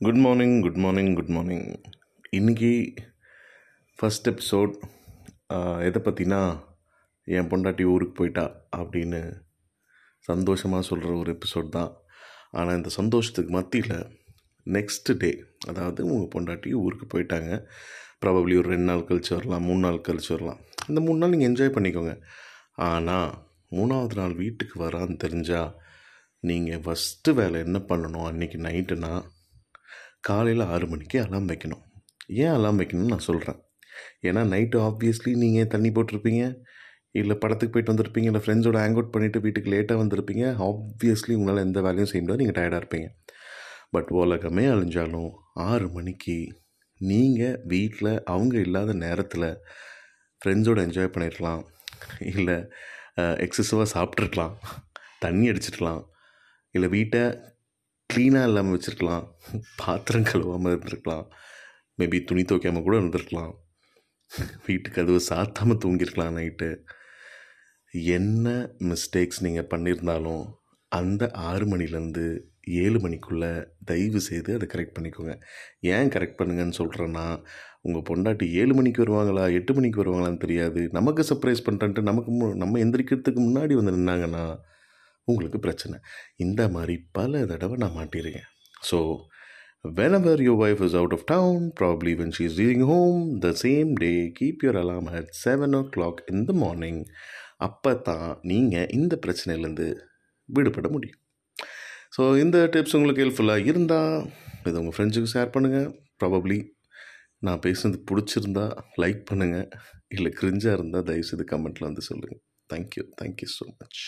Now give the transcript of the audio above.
Good morning good morning good morning இன்றைக்கி first episode எதை பற்றினா என் பொண்டாட்டி ஊருக்கு போயிட்டா அப்படின்னு சந்தோஷமாக சொல்கிற ஒரு எபிசோட் தான். ஆனால் இந்த சந்தோஷத்துக்கு மத்தியில் நெக்ஸ்ட் டே அதாவது உங்கள் பொண்டாட்டி ஊருக்கு போயிட்டாங்க. ப்ராபப்ளி ஒரு ரெண்டு நாள் கழிச்சு வரலாம் மூணு நாள் கழிச்சு வரலாம். இந்த மூணு நாள் நீங்கள் என்ஜாய் பண்ணிக்கோங்க. ஆனால் மூணாவது நாள் வீட்டுக்கு வரான்னு தெரிஞ்சால் நீங்கள் ஃபஸ்ட்டு வேலை என்ன பண்ணணும் அன்றைக்கி நைட்டுனா காலையில் ஆறு மணிக்கு அலாம் வைக்கணும். ஏன் அலாம் வைக்கணும்னு நான் சொல்கிறேன் ஏன்னா நைட்டு ஆப்வியஸ்லி நீங்கள் தண்ணி போட்டிருப்பீங்க? இல்லை படத்துக்கு போயிட்டு வந்திருப்பீங்க இல்லை ஃப்ரெண்ட்ஸோட ஹேங் அவுட் பண்ணிவிட்டு வீட்டுக்கு லேட்டாக வந்திருப்பீங்க ஆப்வியஸ்லி உங்களால் எந்த வேலையும் செய்ய முடியாது நீங்கள் டயர்டாக இருப்பீங்க. பட் உலகமே அழிஞ்சாலும் ஆறு மணிக்கு நீங்கள் வீட்டில் அவங்க இல்லாத நேரத்தில் ஃப்ரெண்ட்ஸோடு என்ஜாய் பண்ணியிருக்கலாம் இல்லை எக்ஸசிவாக சாப்பிட்ருக்கலாம் தண்ணி அடிச்சிருக்கலாம் இல்லை வீட்டை க்ளீனாக இல்லாமல் வச்சுருக்கலாம். பாத்திரம் கழுவாமல் இருந்திருக்கலாம். மேபி துணி துவைக்காமல் கூட இருந்திருக்கலாம். வீட்டுக்கு அதுவை சாத்தாமல் தூங்கியிருக்கலாம் நைட்டு என்ன மிஸ்டேக்ஸ் நீங்கள் பண்ணியிருந்தாலும் அந்த ஆறு மணிலேருந்து ஏழு மணிக்குள்ளே தயவு செய்து அதை கரெக்ட் பண்ணிக்கோங்க. ஏன் கரெக்ட் பண்ணுங்கன்னு சொல்கிறேன்னா உங்கள் பொண்டாட்டி ஏழு மணிக்கு வருவாங்களா எட்டு மணிக்கு வருவாங்களான்னு தெரியாது. நமக்கு சர்ப்ரைஸ் பண்ணுறன்ட்டு நமக்கு மு நம்ம எந்திரிக்கிறதுக்கு முன்னாடி வந்து நின்னாங்கன்னா உங்களுக்கு பிரச்சனை. இந்த மாதிரி பல தடவை நான் மாட்டியிருக்கேன். So whenever your wife is out of town, probably when she is leaving home, the same day, keep your alarm at 7 o'clock in the morning. அப்போ தான் நீங்கள் இந்த பிரச்சனையிலேருந்து விடுபட முடியும். ஸோ இந்த டிப்ஸ் உங்களுக்கு ஹெல்ப்ஃபுல்லாக இருந்தால் இதை உங்கள் ஃப்ரெண்ட்ஸுக்கு ஷேர் பண்ணுங்கள் ப்ராபப்ளி நான் பேசுனது பிடிச்சிருந்தா லைக் பண்ணுங்கள் இல்லை கிரிஞ்சாக இருந்தால் தயவுசெய்து கமெண்ட்டில் வந்து சொல்லுங்கள் தேங்க்யூ தேங்க்யூ ஸோ மச்